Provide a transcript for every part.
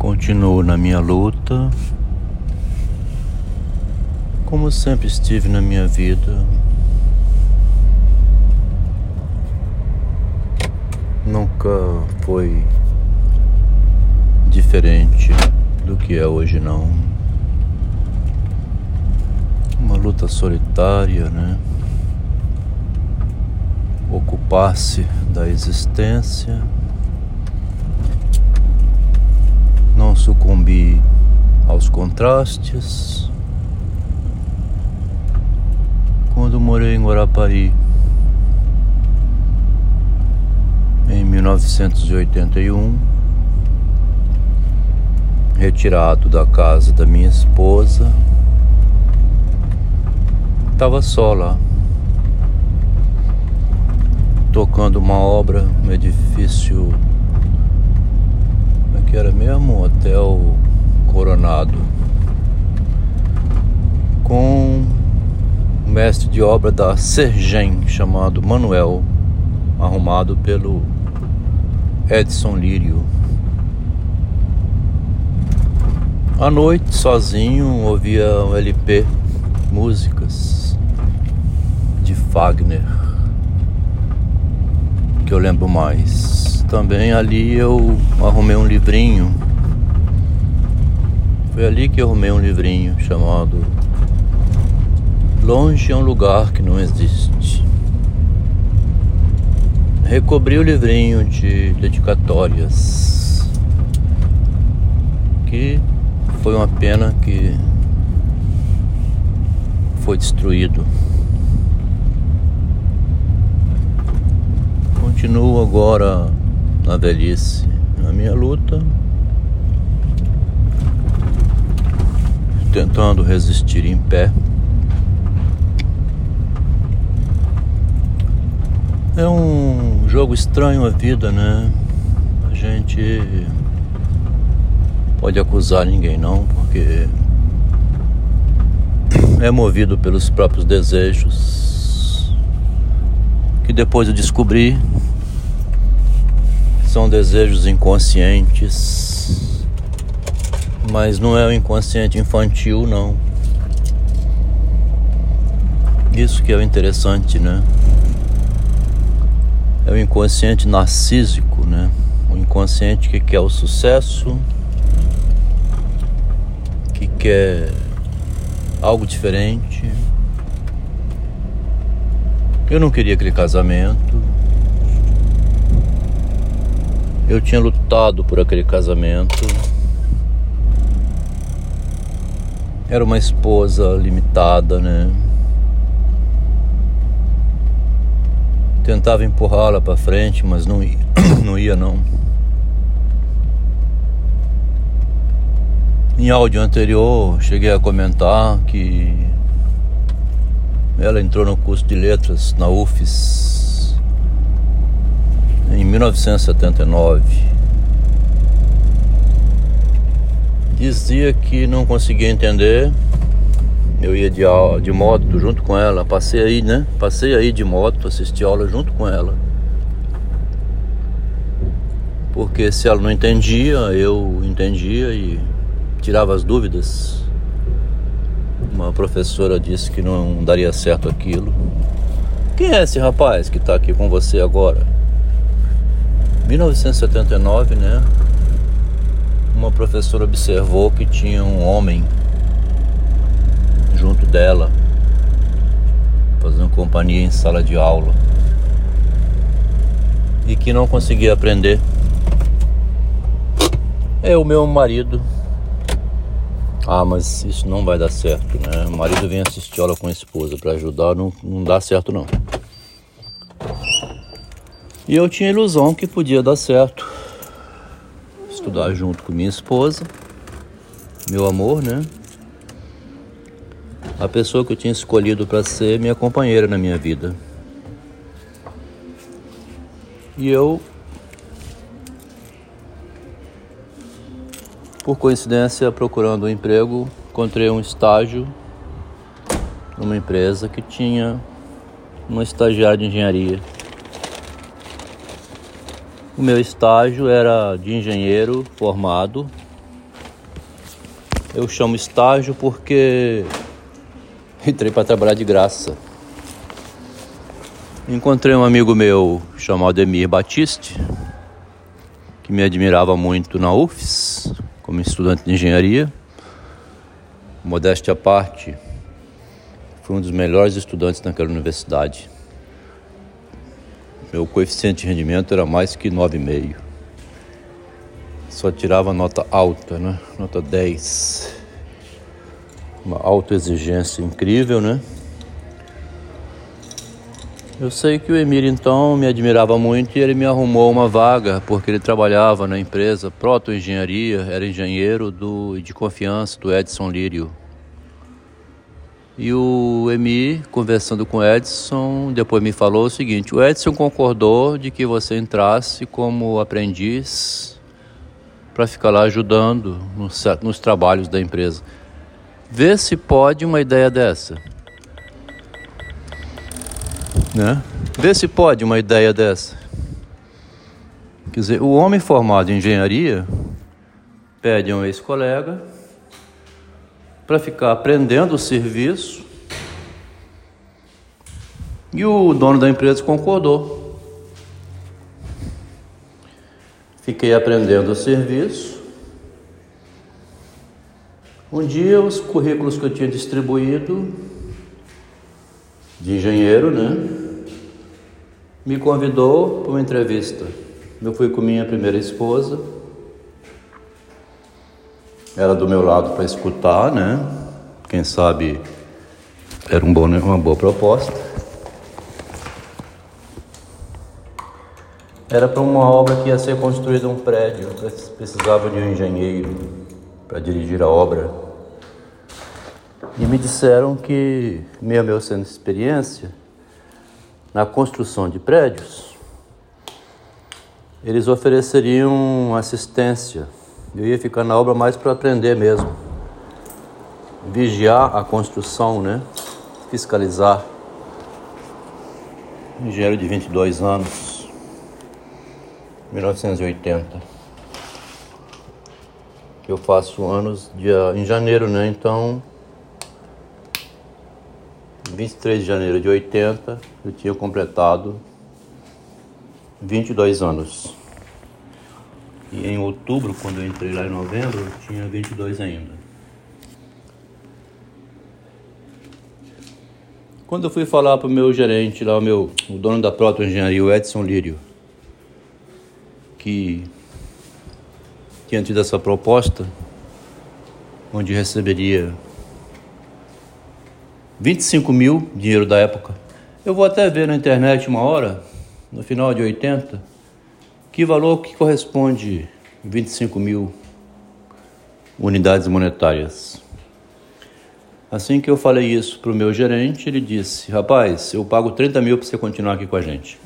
Continuo na minha luta, como sempre estive na minha vida. Nunca foi diferente do que é hoje, não. Uma luta solitária, né? Ocupar-se da existência não sucumbir aos contrastes. Quando morei em Guarapari, em 1981, retirado da casa da minha esposa, estava só lá, tocando uma obra no edifício que era mesmo hotel Coronado com um mestre de obra da Sergem chamado Manuel, arrumado pelo Edson Lírio. À noite, sozinho, ouvia um LP, músicas de Fagner, que eu lembro mais também ali eu arrumei um livrinho. Foi ali que eu arrumei um livrinho chamado Longe é um lugar que não existe. Recobri o livrinho de dedicatórias. Que foi uma pena que foi destruído. Continuo agora na velhice, na minha luta, tentando resistir em pé. É um jogo estranho a vida, né? A gente pode acusar ninguém não, porque é movido pelos próprios desejos que depois eu descobri são desejos inconscientes, mas não é o inconsciente infantil, não. Isso que é o interessante, né? É o inconsciente narcísico, né? O inconsciente que quer o sucesso, que quer algo diferente. Eu não queria aquele casamento. Eu tinha lutado por aquele casamento. Era uma esposa limitada, né? Tentava empurrá-la para frente, mas não ia, não ia não. Em áudio anterior, cheguei a comentar que ela entrou no curso de letras na UFES em 1979. Dizia que não conseguia entender. Eu ia de, de moto junto com ela, passei aí, né? Passei aí de moto, assisti aula junto com ela. Porque se ela não entendia, eu entendia e tirava as dúvidas. Uma professora disse que não daria certo aquilo. Quem é esse rapaz que está aqui com você agora? 1979, né? Uma professora observou que tinha um homem junto dela, fazendo companhia em sala de aula, e que não conseguia aprender. É o meu marido. Ah, mas isso não vai dar certo, né? O marido vem assistir aula com a esposa para ajudar, não, não dá certo não. E eu tinha ilusão que podia dar certo. Estudar junto com minha esposa, meu amor, né? A pessoa que eu tinha escolhido para ser minha companheira na minha vida. E eu, por coincidência, procurando um emprego, encontrei um estágio numa empresa que tinha uma estagiária de engenharia. O meu estágio era de engenheiro formado Eu chamo estágio porque entrei para trabalhar de graça. Encontrei um amigo meu chamado Emir Batiste, que me admirava muito na UFES, como estudante de engenharia. Modéstia à parte, fui um dos melhores estudantes naquela universidade. Meu coeficiente de rendimento era mais que 9,5. Só tirava nota alta, né? Nota 10. Uma autoexigência incrível, né? Eu sei que o Emir então me admirava muito e ele me arrumou uma vaga porque ele trabalhava na empresa Proto Engenharia, era engenheiro do, de confiança do Edson Lírio. E o Emir, conversando com o Edson, depois me falou o seguinte: o Edson concordou de que você entrasse como aprendiz para ficar lá ajudando nos, nos trabalhos da empresa. Vê se pode uma ideia dessa. Né? Vê se pode uma ideia dessa. Quer dizer, o homem formado em engenharia pede a um ex-colega para ficar aprendendo o serviço e o dono da empresa concordou. Fiquei aprendendo o serviço. Um dia, os currículos que eu tinha distribuído de engenheiro, né? Me convidou para uma entrevista. Eu fui com minha primeira esposa. Ela do meu lado para escutar, né? Quem sabe era um bom, uma boa proposta. Era para uma obra que ia ser construída um prédio. Precisava de um engenheiro para dirigir a obra. E me disseram que, meio meu sendo experiência, na construção de prédios, eles ofereceriam assistência. Eu ia ficar na obra mais para aprender mesmo. Vigiar a construção, né? Fiscalizar. Engenheiro de 22 anos, 1980. Eu faço anos dia, em janeiro, né? Então 23 de janeiro de 80, eu tinha completado 22 anos. E em outubro, quando eu entrei lá em novembro, eu tinha 22 ainda. Quando eu fui falar para o meu gerente lá, o, meu, o dono da Proto Engenharia, o Edson Lírio, que tinha tido essa proposta, onde receberia 25 mil, dinheiro da época. Eu vou até ver na internet uma hora, no final de 80, que valor que corresponde 25 mil unidades monetárias. Assim que eu falei isso para o meu gerente, ele disse: Rapaz, eu pago 30 mil para você continuar aqui com a gente.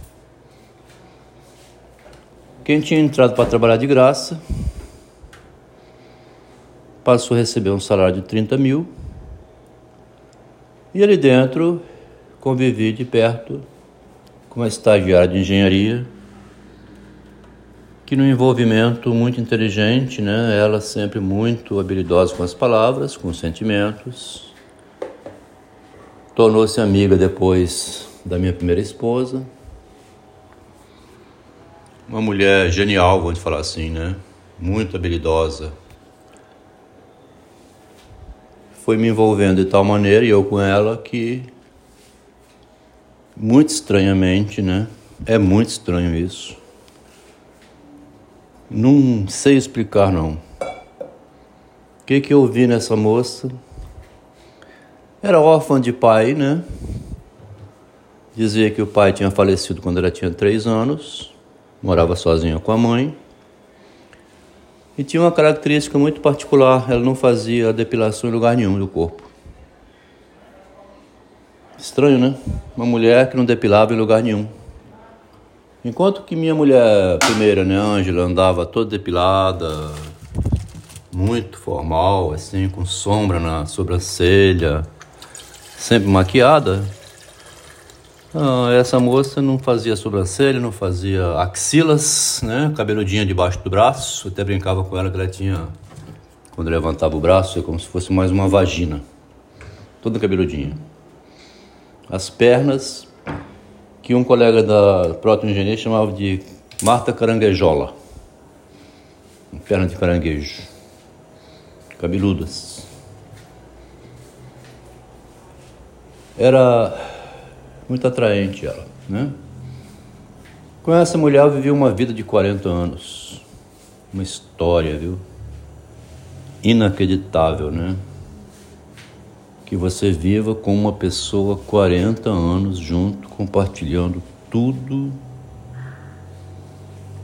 Quem tinha entrado para trabalhar de graça passou a receber um salário de 30 mil e ali dentro convivi de perto com uma estagiária de engenharia que no envolvimento muito inteligente, né, ela sempre muito habilidosa com as palavras, com os sentimentos, tornou-se amiga depois da minha primeira esposa, uma mulher genial, vamos falar assim, né, muito habilidosa, foi me envolvendo de tal maneira, e eu com ela, que muito estranhamente, né? É muito estranho isso. Não sei explicar não. O que que eu vi nessa moça? Era órfã de pai, né? Dizia que o pai tinha falecido quando ela tinha três anos, morava sozinha com a mãe. E tinha uma característica muito particular, ela não fazia depilação em lugar nenhum do corpo. Estranho, né? Uma mulher que não depilava em lugar nenhum. Enquanto que minha mulher primeira, né, Ângela, andava toda depilada, muito formal, assim, com sombra na sobrancelha, sempre maquiada, ah, essa moça não fazia sobrancelha, não fazia axilas, né? Cabeludinha debaixo do braço. Eu até brincava com ela que ela tinha Quando levantava o braço, é como se fosse mais uma vagina, toda cabeludinha. As pernas, que um colega da proto-engenharia chamava de Marta Caranguejola. Perna de caranguejo. Cabeludas. Era muito atraente ela, né? Com essa mulher eu vivi uma vida de 40 anos. Uma história, viu? Inacreditável, né? Que você viva com uma pessoa 40 anos junto, compartilhando tudo,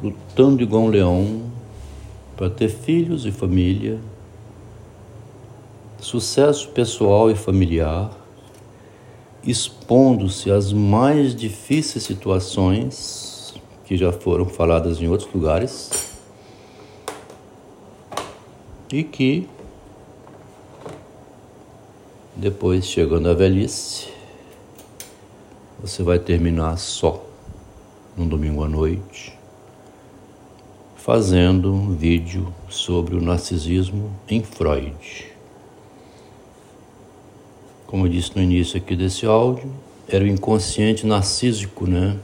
lutando igual um leão para ter filhos e família, sucesso pessoal e familiar, expondo-se às mais difíceis situações que já foram faladas em outros lugares e que depois chegando à velhice você vai terminar só num domingo à noite fazendo um vídeo sobre o narcisismo em Freud. Como eu disse no início aqui desse áudio, era o inconsciente narcísico, né?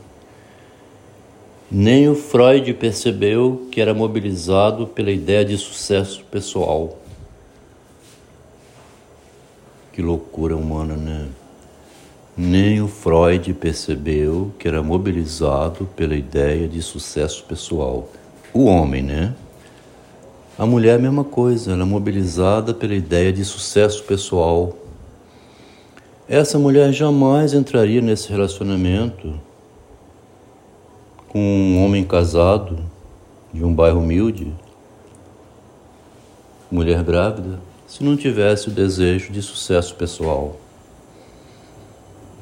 Nem o Freud percebeu que era mobilizado pela ideia de sucesso pessoal. Que loucura humana, né? Nem o Freud percebeu que era mobilizado pela ideia de sucesso pessoal. O homem, né? A mulher é a mesma coisa, ela é mobilizada pela ideia de sucesso pessoal. Essa mulher jamais entraria nesse relacionamento com um homem casado de um bairro humilde, mulher grávida, se não tivesse o desejo de sucesso pessoal.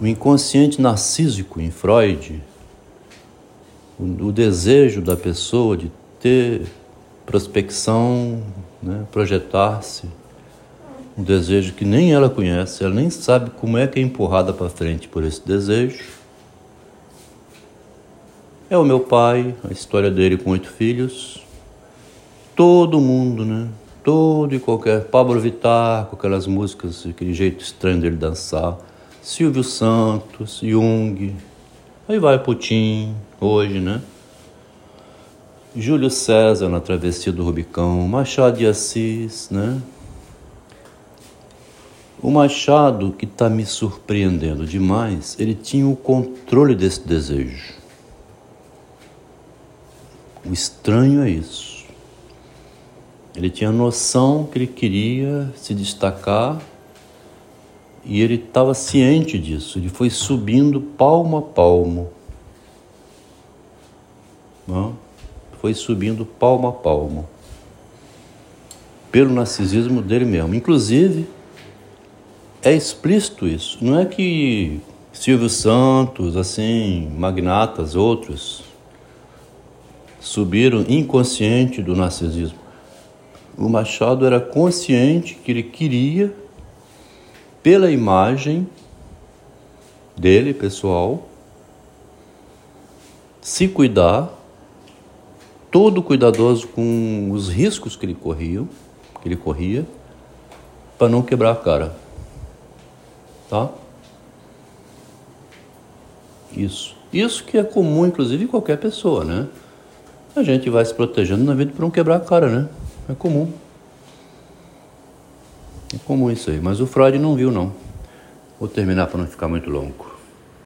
O inconsciente narcísico em Freud, o, desejo da pessoa de ter prospecção, né, projetar-se, um desejo que nem ela conhece, ela nem sabe como é que é empurrada para frente por esse desejo é o meu pai, a história dele com oito filhos. Todo mundo, né? Todo e qualquer. Pablo Vittar, com aquelas músicas, aquele jeito estranho dele dançar. Silvio Santos, Jung. Aí vai Putin, hoje, né? Júlio César na Travessia do Rubicão, Machado de Assis, né? O Machado, que está me surpreendendo demais, ele tinha o controle desse desejo. O estranho é isso. Ele tinha noção que ele queria se destacar e ele estava ciente disso. Ele foi subindo palmo a palmo. Não? Foi subindo palmo a palmo. Pelo narcisismo dele mesmo. Inclusive, é explícito isso. Não é que Silvio Santos, assim, magnatas, outros, subiram inconsciente do narcisismo. O Machado era consciente que ele queria, pela imagem dele, pessoal, se cuidar, todo cuidadoso com os riscos que ele corria, que ele corria, para não quebrar a cara. Tá? Isso. Isso que é comum, inclusive, em qualquer pessoa, né? a gente vai se protegendo na vida para não quebrar a cara, né? É comum. É comum isso aí. Mas o Freud não viu, não. Vou terminar para não ficar muito longo.